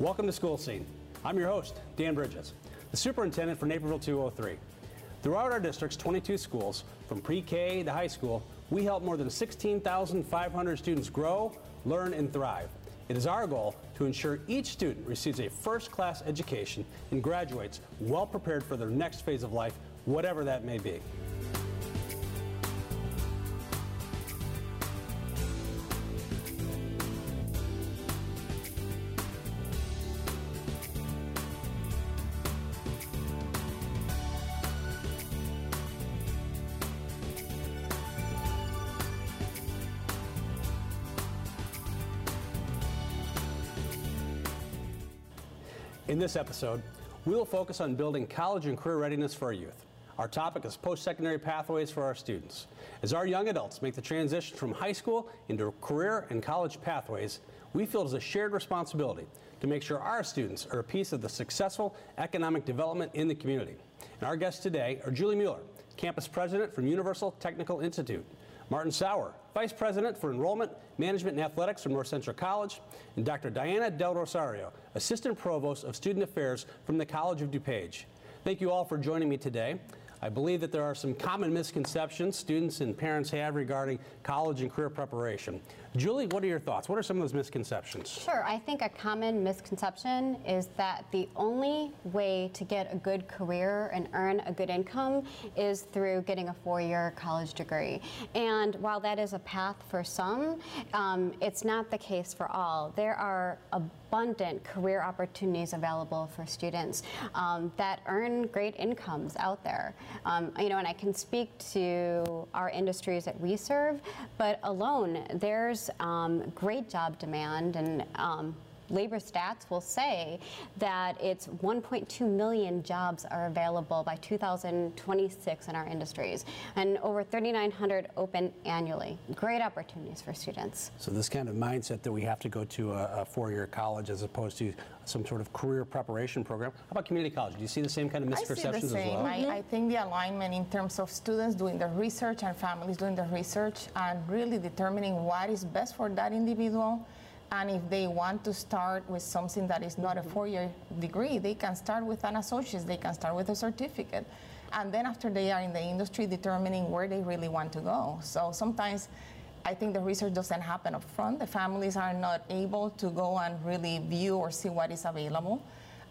Welcome to School Scene. I'm your host, Dan Bridges, the superintendent for Naperville 203. Throughout our district's 22 schools, from pre-K to high school, we help more than 16,500 students grow, learn, and thrive. It is our goal to ensure each student receives a first-class education and graduates well prepared for their next phase of life, whatever that may be. This episode, we will focus on building college and career readiness for our youth. Our topic is post-secondary pathways for our students. As our young adults make the transition from high school into career and college pathways, we feel it is a shared responsibility to make sure our students are a piece of the successful economic development in the community. And our guests today are Julie Mueller, campus president from Universal Technical Institute, Martin Sauer, Vice President for Enrollment, Management, and Athletics from North Central College, and Dr. Diana Del Rosario, Assistant Provost of Student Affairs from the College of DuPage. Thank you all for joining me today. I believe that there are some common misconceptions students and parents have regarding college and career preparation. Julie, what are your thoughts? What are some of those misconceptions? Sure. I think a common misconception is that the only way to get a good career and earn a good income is through getting a four year college degree. And while that is a path for some, um, it's not the case for all. There are abundant career opportunities available for students um, that earn great incomes out there. Um, you know, and I can speak to our industries that we serve, but alone there's um, great job demand and um, labor stats will say that it's 1.2 million jobs are available by 2026 in our industries and over 3,900 open annually. Great opportunities for students. So this kind of mindset that we have to go to a, a four-year college as opposed to some sort of career preparation program. How about community college? Do you see the same kind of misperceptions I see the same. as well? I, I think the alignment in terms of students doing the research and families doing the research and really determining what is best for that individual and if they want to start with something that is not a mm-hmm. four-year degree, they can start with an associate's, they can start with a certificate. And then after they are in the industry, determining where they really want to go. So sometimes I think the research doesn't happen up front. The families are not able to go and really view or see what is available.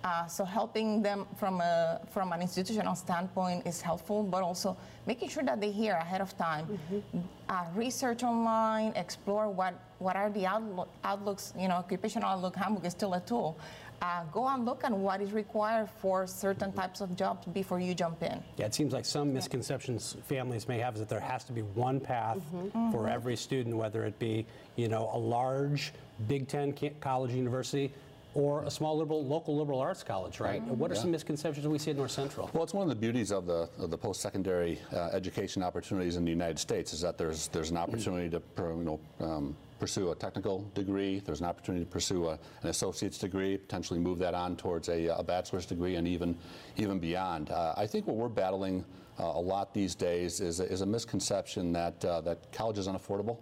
Uh, so helping them from a from an institutional standpoint is helpful, but also making sure that they hear ahead of time, mm-hmm. uh, research online, explore what what are the outlook, outlooks. You know, occupational outlook handbook is still a tool. Uh, go and look at what is required for certain types of jobs before you jump in. Yeah, it seems like some misconceptions families may have is that there has to be one path mm-hmm. for mm-hmm. every student, whether it be you know a large Big Ten college university or a small liberal, local liberal arts college, right? What are yeah. some misconceptions we see at North Central? Well, it's one of the beauties of the of the post-secondary uh, education opportunities in the United States is that there's there's an opportunity to you know. Um, pursue a technical degree. There's an opportunity to pursue a, an associate's degree, potentially move that on towards a, a bachelor's degree, and even even beyond. Uh, I think what we're battling uh, a lot these days is a, is a misconception that uh, that college is unaffordable.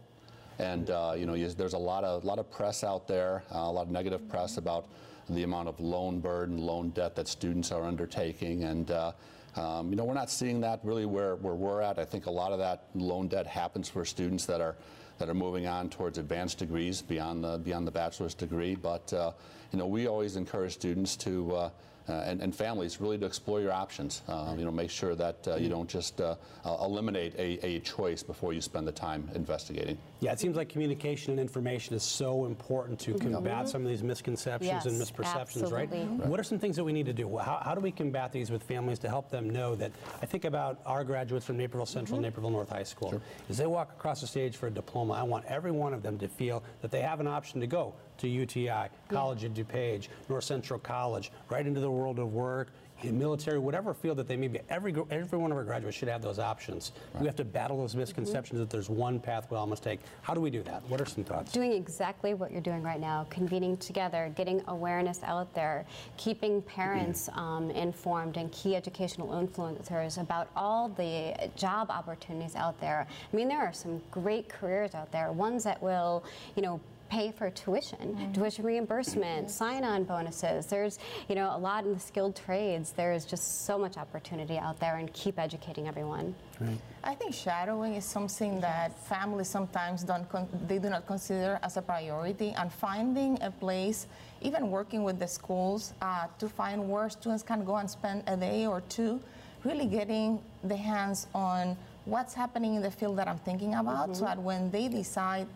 And uh, you know, you, there's a lot of lot of press out there, uh, a lot of negative press about the amount of loan burden, loan debt that students are undertaking, and uh, um, you know, we're not seeing that really where, where we're at. I think a lot of that loan debt happens for students that are that are moving on towards advanced degrees beyond the beyond the bachelor's degree. But uh, you know, we always encourage students to uh, and, and, families really to explore your options. Uh, you know, make sure that uh, you don't just uh, eliminate a, a choice before you spend the time investigating. Yeah, it seems like communication and information is so important to mm-hmm. combat mm-hmm. some of these misconceptions yes, and misperceptions, right? right? What are some things that we need to do? How, how, do we combat these with families to help them know that? I think about our graduates from Naperville Central, mm-hmm. Naperville North High School. Sure. As they walk across the stage for a diploma, I want every one of them to feel that they have an option to go to UTI, College yeah. of DuPage, North Central College, right into the world of work, in military, whatever field that they may be, every, every one of our graduates should have those options. Right. We have to battle those misconceptions mm-hmm. that there's one path we all must take. How do we do that? What are some thoughts? Doing exactly what you're doing right now, convening together, getting awareness out there, keeping parents mm-hmm. um, informed and key educational influencers about all the job opportunities out there. I mean, there are some great careers out there, ones that will, you know, pay for tuition, mm-hmm. tuition reimbursement, mm-hmm. sign-on bonuses. There's, you know, a lot in the skilled trades. There's just so much opportunity out there, and keep educating everyone. Right. I think shadowing is something that families sometimes don't con- they do not consider as a priority, and finding a place, even working with the schools, uh, to find where students can go and spend a day or two, really getting the hands on what's happening in the field that I'm thinking about, so mm-hmm. that when they decide.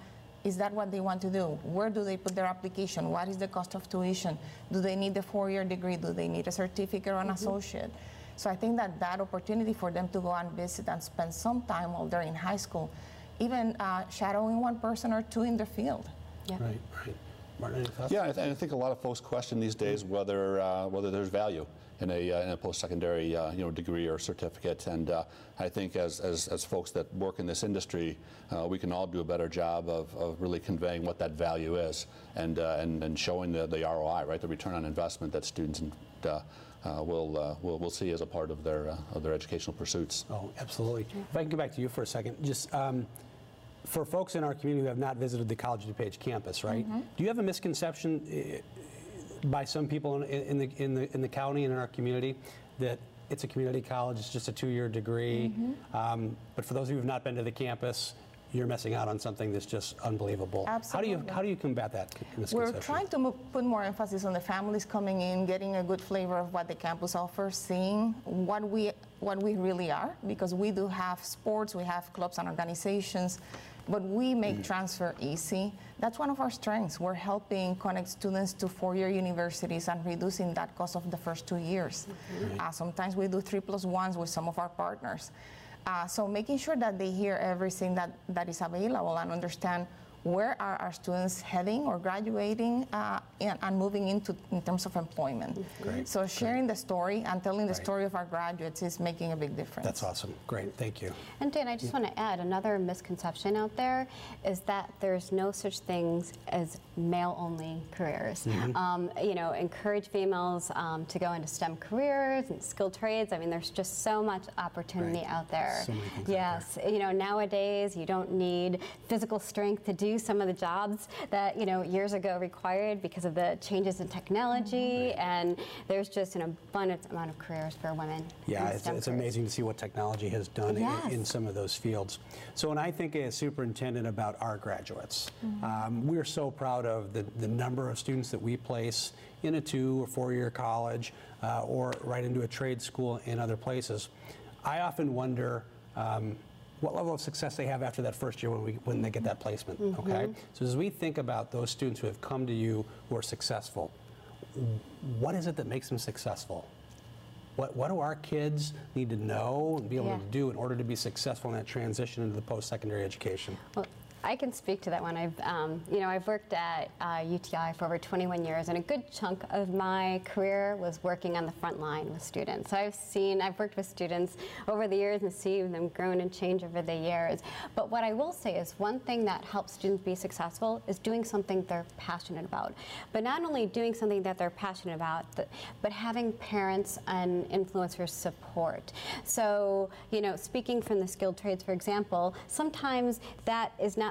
Is that what they want to do? Where do they put their application? What is the cost of tuition? Do they need a four-year degree? Do they need a certificate or an associate? So I think that that opportunity for them to go and visit and spend some time while they're in high school, even uh, shadowing one person or two in the field. Yeah. Right, right. Martin. Yeah, I, th- I think a lot of folks question these days whether uh, whether there's value in a, uh, in a post-secondary uh, you know degree or certificate, and uh, I think as, as, as folks that work in this industry, uh, we can all do a better job of, of really conveying what that value is and uh, and, and showing the, the ROI, right, the return on investment that students uh, uh, will, uh, will will see as a part of their uh, of their educational pursuits. Oh, absolutely. If I can go back to you for a second, just um, for folks in our community who have not visited the College of DuPage campus, right? Do you have a misconception eh, by some people in, in the in the in the county and in our community that it's a community college, it's just a two-year degree, um, but for those of you who have not been to the campus, you're missing out on something that's just unbelievable. Absolutely. How do you how do you combat that misconception? We're trying to put more emphasis on the families coming in, getting a good flavor of what the campus offers, seeing what we what we really are, because we do have sports, we have clubs and organizations, but we make transfer easy. That's one of our strengths. We're helping connect students to four-year universities and reducing that cost of the first two years. Uh, sometimes we do three plus ones with some of our partners. Uh, so making sure that they hear everything that, that is available and understand where are our students heading or graduating uh, and, and moving into in terms of employment. Great, So sharing the story and telling the Right. story of our graduates is making a big difference. That's awesome. Great, thank you. And Dan, I just want to add another misconception out there is that there's no such things as male-only careers. Mm-hmm. Um, you know, encourage females um, to go into STEM careers and skilled trades. I mean, there's just so much opportunity Right. out there. So many things out yes, you know, nowadays you don't need physical strength to do some of the jobs that you know years ago required because of the changes in technology, and there's just an abundant amount of careers for women. Yeah, it's, it's amazing to see what technology has done in- in, some of those fields. So when I think as superintendent about our graduates, Mm-hmm. um, we're so proud of the, the number of students that we place in a two or four-year college uh, or right into a trade school in other places. I often wonder um, what level of success they have after that first year when, we, when they get that placement, mm-hmm. okay? So as we think about those students who have come to you who are successful, what is it that makes them successful? What, what do our kids need to know and be able Yeah. to do in order to be successful in that transition into the post-secondary education? Well, I can speak to that one. I've, um, you know, I've worked at uh, UTI for over 21 years, and a good chunk of my career was working on the front line with students. So I've seen, I've worked with students over the years and seen them grow and change over the years. But what I will say is one thing that helps students be successful is doing something they're passionate about. But not only doing something that they're passionate about, but having parents and influencers support. So, you know, speaking from the skilled trades, for example, sometimes that is not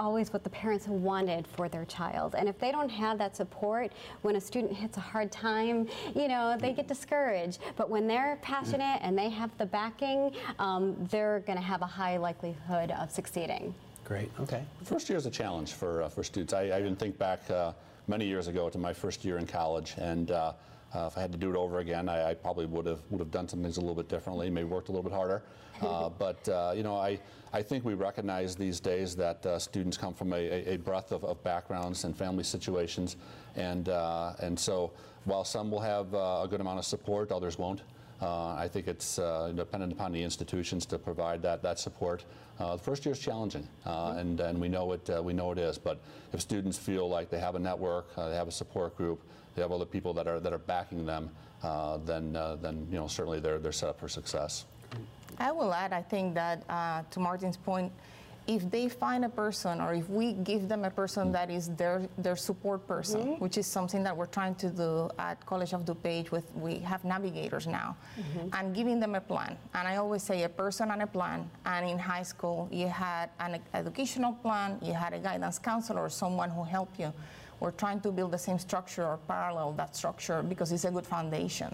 always what the parents wanted for their child. And if they don't have that support, when a student hits a hard time, you know, they get discouraged. But when they're passionate and they have the backing, um, they're going to have a high likelihood of succeeding. Great, okay. First year is a challenge for, uh, for students. I, I even think back uh, many years ago to my first year in college, and uh, uh, if I had to do it over again, I, I probably would have would have done some things a little bit differently, maybe worked a little bit harder. Uh, but uh, you know, I, I think we recognize these days that uh, students come from a, a, breadth of, of backgrounds and family situations, and uh, and so while some will have uh, a good amount of support, others won't. Uh, I think it's uh, dependent upon the institutions to provide that, that support. Uh, the first year is challenging, uh, and, and we know it uh, we know it is. But if students feel like they have a network, uh, they have a support group, they have other people that are that are backing them, uh, then uh, then you know certainly they're they're set up for success. I will add, I think that uh, to Martin's point, if they find a person or if we give them a person that is their their support person, Mm-hmm. which is something that we're trying to do at College of DuPage with we have navigators now, Mm-hmm. and giving them a plan. And I always say a person and a plan. And in high school, you had an educational plan, you had a guidance counselor or someone who helped you. We're trying to build the same structure or parallel that structure because it's a good foundation.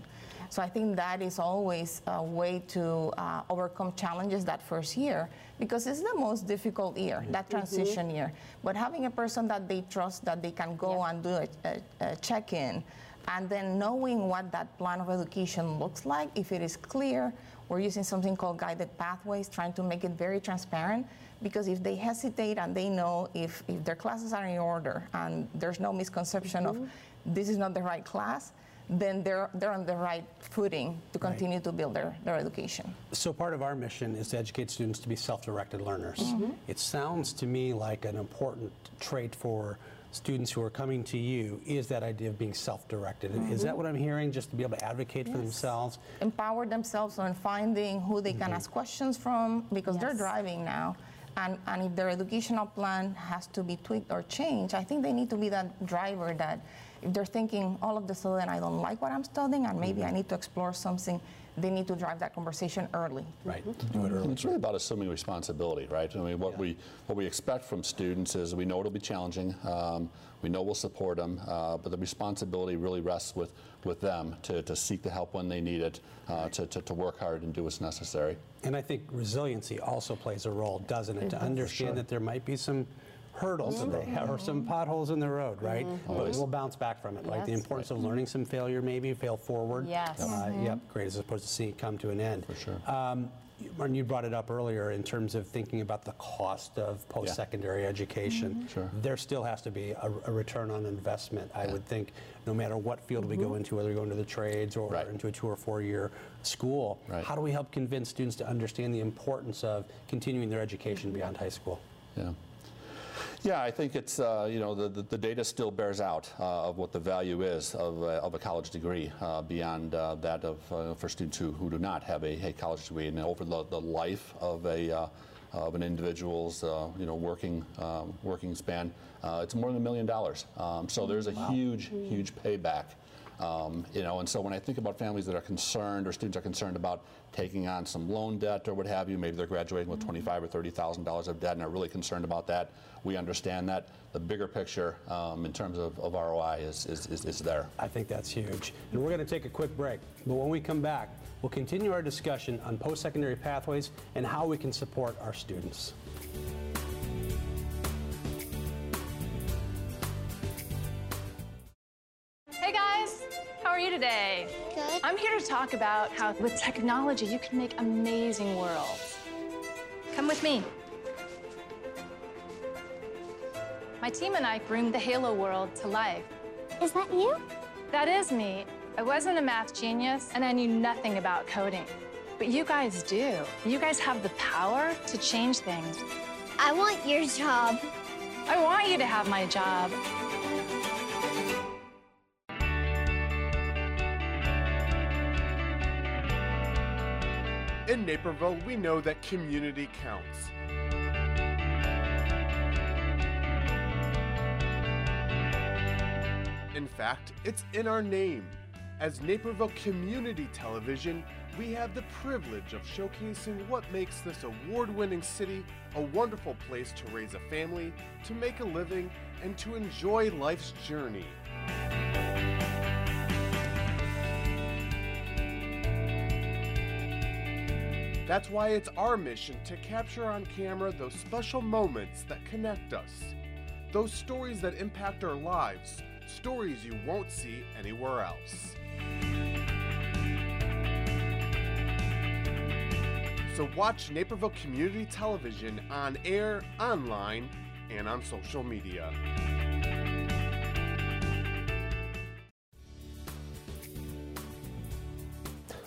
So I think that is always a way to uh, overcome challenges that first year because it's the most difficult year, mm-hmm. that transition mm-hmm. year. But having a person that they trust, that they can go and do a, a, a check-in, and then knowing what that plan of education looks like, if it is clear, we're using something called guided pathways, trying to make it very transparent. Because if they hesitate and they know if, if their classes are in order and there's no misconception of mm-hmm. this is not the right class, then they're, they're on the right footing to continue to build their, their education. So part of our mission is to educate students to be self-directed learners. Mm-hmm. It sounds to me like an important trait for students who are coming to you is that idea of being self-directed. Is mm-hmm. that what I'm hearing? Just to be able to advocate for themselves? empower themselves on finding who they can mm-hmm. ask questions from because they're driving now. And, and if their educational plan has to be tweaked or changed, I think they need to be that driver that if they're thinking all of the sudden I don't like what I'm studying and maybe I need to explore something, they need to drive that conversation early. Right, to do it And early. it's really about assuming responsibility, right? I mean, what we what we expect from students is we know it'll be challenging. Um, we know we'll support them, uh, but the responsibility really rests with with them to, to seek the help when they need it, uh, to, to, to work hard and do what's necessary. And I think resiliency also plays a role, doesn't it? To understand that there might be some hurdles that they mm-hmm. have, or some potholes in the road, right? Mm-hmm. But we'll bounce back from it. Like the importance of learning some failure, maybe fail forward. Yes. Uh, mm-hmm. Yep, great, as opposed to seeing it come to an end. For sure. Um, Martin, you brought it up earlier in terms of thinking about the cost of post-secondary education. Sure. There still has to be a, a return on investment, I would think, no matter what field we go into, whether we go into the trades or Right. into a two or four-year school. Right. How do we help convince students to understand the importance of continuing their education beyond high school? Yeah. Yeah, I think it's, uh, you know, the, the, the data still bears out uh, of what the value is of, uh, of a college degree uh, beyond uh, that of, uh, for students who, who do not have a, a college degree. And over the, the life of a, uh, of an individual's, uh, you know, working, um, working span, uh, it's more than a million dollars. Um, so there's a huge, huge payback. Um, you know, and so when I think about families that are concerned or students are concerned about taking on some loan debt or what have you, maybe they're graduating with twenty-five or thirty thousand dollars of debt and are really concerned about that. We understand that. The bigger picture um, in terms of, of ROI is, is, is, is there. I think that's huge. And we're going to take a quick break. But when we come back, we'll continue our discussion on post-secondary pathways and how we can support our students. Talk about how with technology you can make amazing worlds. Come with me. My team and I bring the Halo world to life. Is that you? That is me. I wasn't a math genius and I knew nothing about coding. But you guys do. You guys have the power to change things. I want your job. I want you to have my job. In Naperville, we know that community counts. In fact, it's in our name. As Naperville Community Television, we have the privilege of showcasing what makes this award winning city a wonderful place to raise a family, to make a living, and to enjoy life's journey. That's why it's our mission to capture on camera those special moments that connect us. Those stories that impact our lives, stories you won't see anywhere else. So watch Naperville Community Television on air, online, and on social media.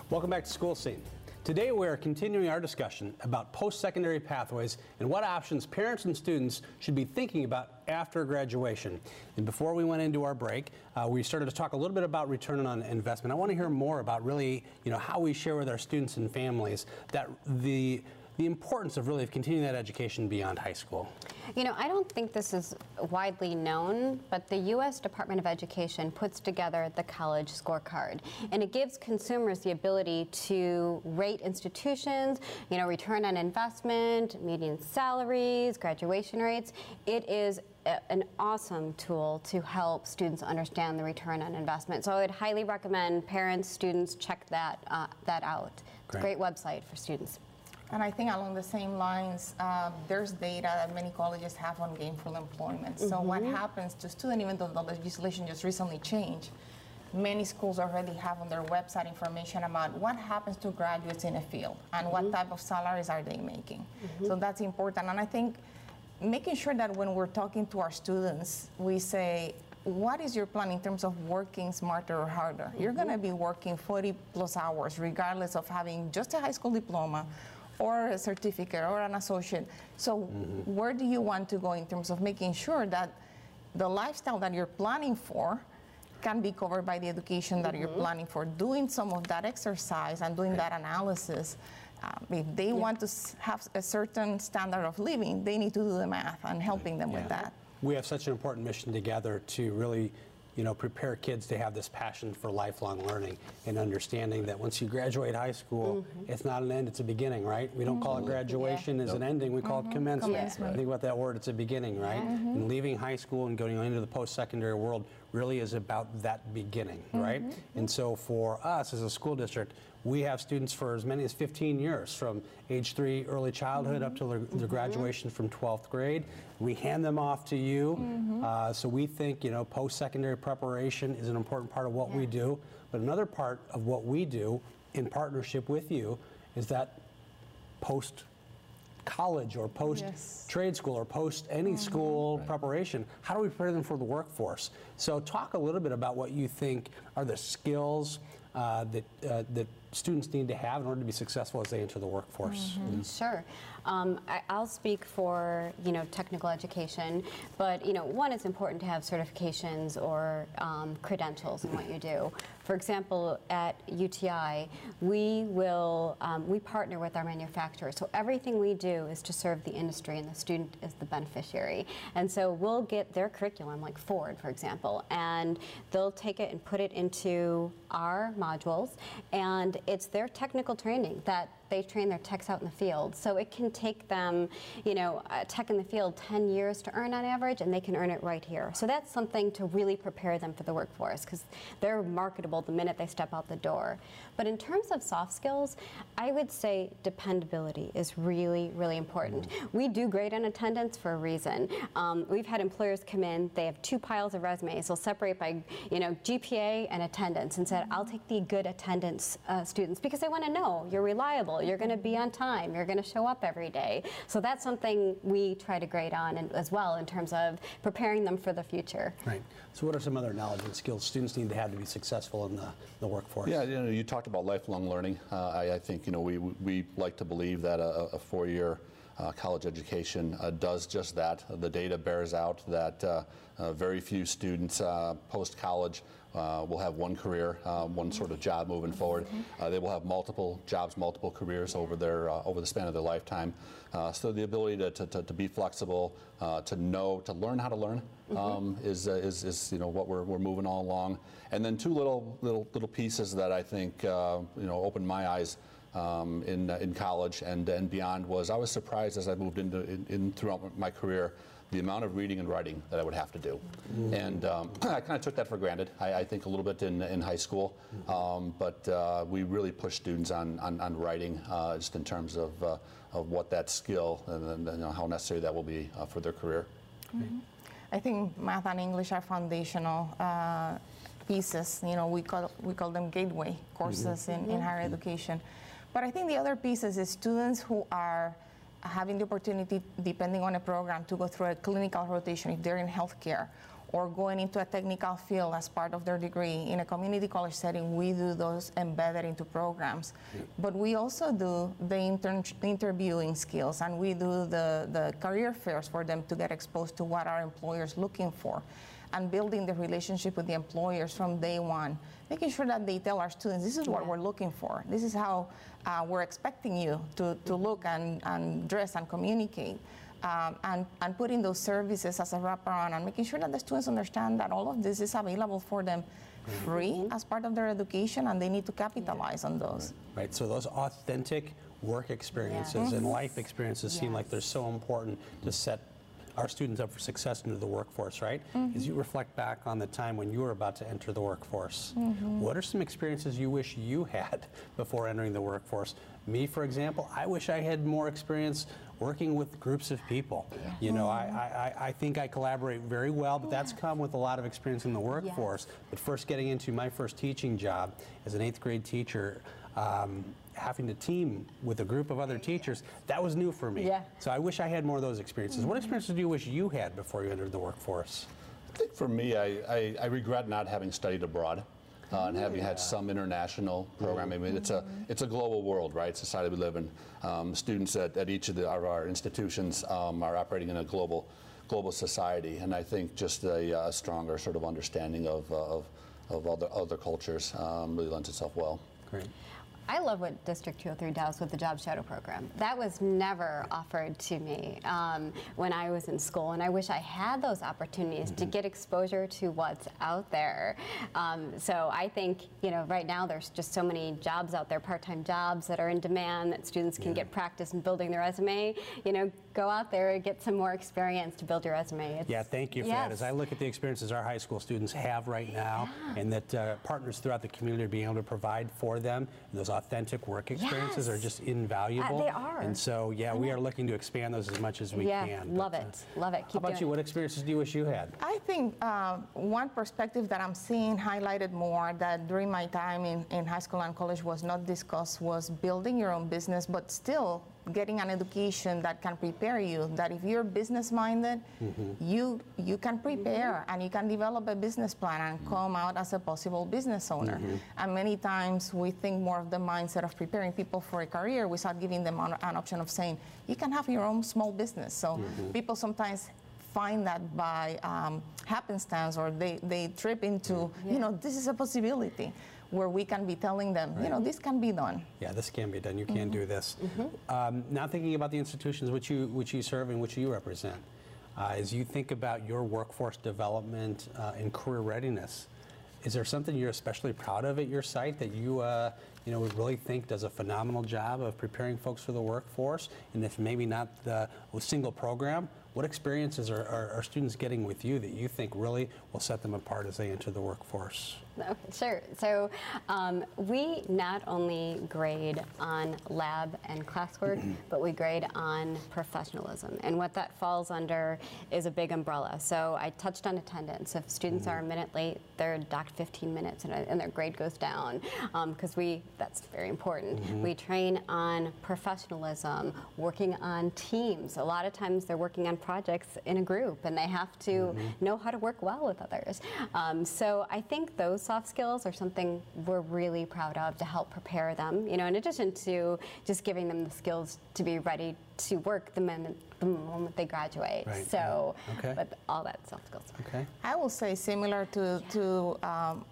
Welcome back to School Scene. Today we are continuing our discussion about post-secondary pathways and what options parents and students should be thinking about after graduation. And before we went into our break, uh, we started to talk a little bit about return on investment. I want to hear more about really, you know, how we share with our students and families that the the importance of really of continuing that education beyond high school. You know, I don't think this is widely known, but the U.S. Department of Education puts together the college scorecard, and it gives consumers the ability to rate institutions, you know, return on investment, median salaries, graduation rates. It is an awesome tool to help students understand the return on investment. So I would highly recommend parents, students check that uh, that out. It's a Great. great website for students. And I think along the same lines, uh, there's data that many colleges have on gainful employment. So what mm-hmm. happens to students, even though the legislation just recently changed, many schools already have on their website information about what happens to graduates in a field and what mm-hmm. type of salaries are they making. Mm-hmm. So that's important. And I think making sure that when we're talking to our students, we say, what is your plan in terms of working smarter or harder? You're going to be working 40 plus hours, regardless of having just a high school diploma or a certificate or an associate. So, where do you want to go in terms of making sure that the lifestyle that you're planning for can be covered by the education that you're planning for? Doing some of that exercise and doing that analysis. Um, if they want to have a certain standard of living, they need to do the math and helping them with that. We have such an important mission together to really, you know, prepare kids to have this passion for lifelong learning and understanding that once you graduate high school, mm-hmm. it's not an end, it's a beginning, right? We don't call it mm-hmm. graduation as an ending, we call it mm-hmm. commencement. Commencement. Think about that word, it's a beginning, right? And leaving high school and going into the post-secondary world really is about that beginning, mm-hmm. right? And so for us as a school district, we have students for as many as 15 years, from age three, early childhood, up mm-hmm. to their, their mm-hmm. graduation from 12th grade. We hand them off to you. Uh, so we think, you know, post-secondary preparation is an important part of what we do. But another part of what we do in partnership with you is that post college or post Yes. trade school or post any school preparation how do we prepare them for the workforce so talk a little bit about what you think are the skills uh, that uh, that students need to have in order to be successful as they enter the workforce Sure. Um, I, I'll speak for you know technical education, but you know one it's important to have certifications or um, credentials in what you do. For example, at UTI, we will um, we partner with our manufacturers, so everything we do is to serve the industry, and the student is the beneficiary. And so we'll get their curriculum, like Ford, for example, and they'll take it and put it into our modules, and it's their technical training that they train their techs out in the field. So it can take them, you know, a tech in the field 10 years to earn on average, and they can earn it right here. So that's something to really prepare them for the workforce because they're marketable the minute they step out the door. But in terms of soft skills, I would say dependability is really, really important. We do grade on attendance for a reason. Um, we've had employers come in, they have two piles of resumes, they'll separate by, you know, GPA and attendance and said, I'll take the good attendance uh, students because they want to know you're reliable, you're going to be on time, you're going to show up every day. So that's something we try to grade on and, as well in terms of preparing them for the future. right so what are some other knowledge and skills students need to have to be successful in the, the workforce Yeah, you know, you talked about lifelong learning. Uh, I, I think you know we we like to believe that a, a four-year uh, college education uh, does just that. The data bears out that uh, uh, very few students uh, post-college uh, will have one career, uh, one sort of job moving forward. Uh, they will have multiple jobs, multiple careers over their uh, over the span of their lifetime. Uh, so the ability to, to, to, be flexible, uh, to know, to learn how to learn, um, is, uh, is is you know what we're, we're moving all along. And then two little little little pieces that I think uh, you know opened my eyes um, in uh, in college and and beyond was I was surprised as I moved into in, in throughout my career the amount of reading and writing that I would have to do, and um, I kind of took that for granted. I, I think a little bit in in high school, um, but uh, we really push students on on, on writing uh, just in terms of uh, of what that skill and, then you know, how necessary that will be uh, for their career. I think math and English are foundational uh, pieces. You know, we call we call them gateway courses in, in higher education. But I think the other piece is students who are having the opportunity, depending on a program, to go through a clinical rotation if they're in healthcare, or going into a technical field as part of their degree. In a community college setting, we do those embedded into programs. But we also do the interviewing skills and we do the, the career fairs for them to get exposed to what our employers looking for. And building the relationship with the employers from day one. Making sure that they tell our students, this is what we're looking for. This is how uh, we're expecting you to, to look and, and dress and communicate. Um, and, and putting those services as a wraparound and making sure that the students understand that all of this is available for them free as part of their education and they need to capitalize on those. Right, so those authentic work experiences and life experiences seem like they're so important to set our students up for success into the workforce, right? Mm-hmm. As you reflect back on the time when you were about to enter the workforce, mm-hmm. what are some experiences you wish you had before entering the workforce? Me, for example, I wish I had more experience working with groups of people. You know, mm-hmm. I, I, I think I collaborate very well, but that's come with a lot of experience in the workforce. But first getting into my first teaching job as an eighth grade teacher, um, having to team with a group of other teachers, that was new for me. Yeah. So I wish I had more of those experiences. What experiences do you wish you had before you entered the workforce? I think for me, I, I, I regret not having studied abroad. Uh, and having had some international programming, I mean, it's a it's a global world, right? Society we live in. Um, students at, at each of, the, of our institutions um, are operating in a global global society, and I think just a, uh stronger sort of understanding of of, of other other cultures um, really lends itself well. Great. I love what District 203 does with the Job Shadow Program. That was never offered to me um, when I was in school, and I wish I had those opportunities to get exposure to what's out there. Um, so I think, you know, right now there's just so many jobs out there, part-time jobs that are in demand that students can get practice in building their resume. You know, go out there and get some more experience to build your resume. It's- Yeah, thank you for that. As I look at the experiences our high school students have right now, and that uh, partners throughout the community are being able to provide for them, those authentic work experiences are just invaluable. Uh, they are. And so, yeah, we are looking to expand those as much as we yeah, can. love But, uh, it, love it. Keep How about doing you? it. What experiences do you wish you had? I think uh, one perspective that I'm seeing highlighted more that during my time in, in high school and college was not discussed was building your own business, but still getting an education that can prepare you. That if you're business minded, mm-hmm. you you can prepare mm-hmm. and you can develop a business plan and mm-hmm. come out as a possible business owner. And many times we think more of the mindset of preparing people for a career without giving them an, an option of saying you can have your own small business. So people sometimes find that by um, happenstance or they, they trip into, you know, this is a possibility where we can be telling them, you know, this can be done. Yeah, this can be done. You can do this. Mm-hmm. Um, now, thinking about the institutions which you which you serve and which you represent, uh, as you think about your workforce development uh, and career readiness, is there something you're especially proud of at your site that you uh, you know would really think does a phenomenal job of preparing folks for the workforce? And if maybe not the a single program, what experiences are, are, are students getting with you that you think really will set them apart as they enter the workforce? Okay, sure. So um, we not only grade on lab and classwork, mm-hmm. but we grade on professionalism. And what that falls under is a big umbrella. So I touched on attendance. If students mm-hmm. are a minute late, they're docked 15 minutes and, and their grade goes down um, because we, that's very important. Mm-hmm. We train on professionalism, working on teams. A lot of times they're working on projects in a group and they have to know how to work well with others. Um, so I think those soft skills are something we're really proud of to help prepare them. You know, in addition to just giving them the skills to be ready to work the moment, the moment they graduate. Right, So, yeah. Okay. but all that soft skills. Okay. I will say similar to, to um,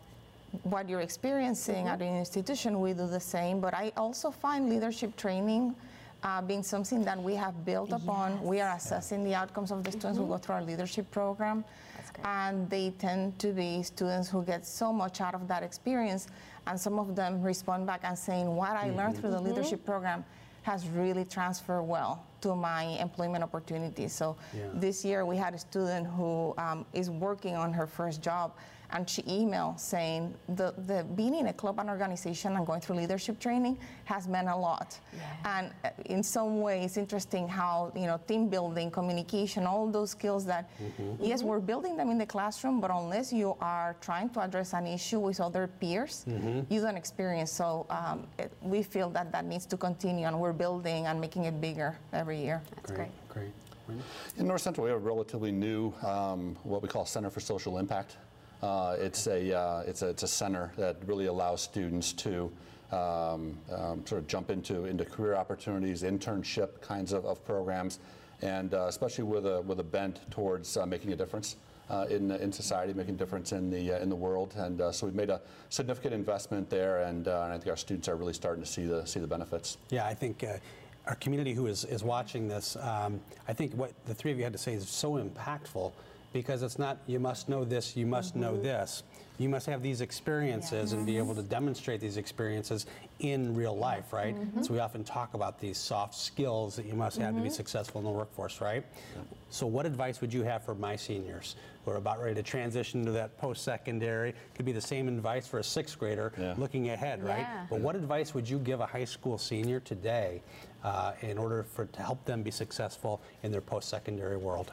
what you're experiencing at an institution, we do the same, but I also find leadership training uh, being something that we have built upon. We are assessing the outcomes of the students who go through our leadership program. And they tend to be students who get so much out of that experience. And some of them respond back and saying, What I learned through the leadership program has really transferred well to my employment opportunities. So Yeah. this year we had a student who um, is working on her first job and she emailed saying the, the being in a club and organization and going through leadership training has meant a lot and uh, in some way it's interesting how you know team building communication all those skills that yes we're building them in the classroom but unless you are trying to address an issue with other peers you don't experience so um, it, we feel that that needs to continue and we're building and making it bigger every year That's great. Great. Great. In North Central, we have a relatively new, um, what we call Center for Social Impact. Uh, it's a uh, it's a it's a center that really allows students to um, um, sort of jump into into career opportunities, internship kinds of, of programs, and uh, especially with a with a bent towards uh, making a difference. uh, in, in society, making a difference in the, uh, in the world. And so we've made a significant investment there, and, and I think our students are really starting to see the, see the benefits. Yeah, I think our community who is, is watching this, um, I think what the three of you had to say is so impactful because it's not you must know this, you must know mm-hmm. this. You must have these experiences and be able to demonstrate these experiences in real life, right? Mm-hmm. So we often talk about these soft skills that you must have to be mm-hmm. successful in the workforce, right? So what advice would you have for my seniors who are about ready to transition to that post-secondary? Could be the same advice for a sixth grader Yeah. looking ahead, right? Yeah. But what advice would you give a high school senior today uh, in order for to help them be successful in their post-secondary world?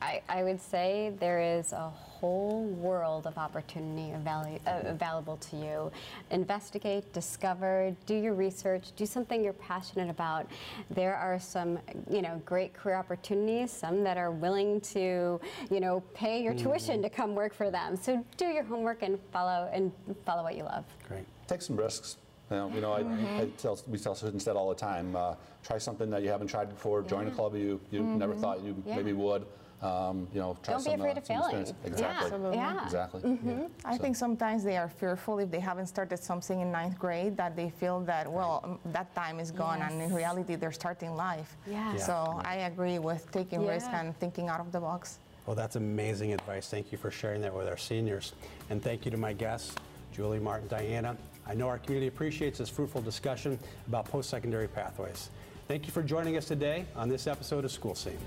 I, I would say there is a whole world of opportunity uh, available to you. Investigate, discover, do your research, do something you're passionate about. There are some, you know, great career opportunities, some that are willing to, you know, pay your tuition to come work for them. So do your homework and follow and follow what you love. Great. Take some risks. You know, you know I, I tell, we tell students that all the time. Uh, try something that you haven't tried before. Join a club you, you never thought you Yeah. maybe would. Um, you know, try Don't be afraid uh, of failing. experience. Yeah. Exactly. Absolutely. Yeah. Exactly. Yeah. I So- think sometimes they are fearful if they haven't started something in ninth grade that they feel that, well, that time is gone, and in reality, they're starting life. Yeah. Yeah. So I agree with taking risk and thinking out of the box. Well, that's amazing advice. Thank you for sharing that with our seniors. And thank you to my guests, Julie, Martin, Diana. I know our community appreciates this fruitful discussion about post-secondary pathways. Thank you for joining us today on this episode of School Scene.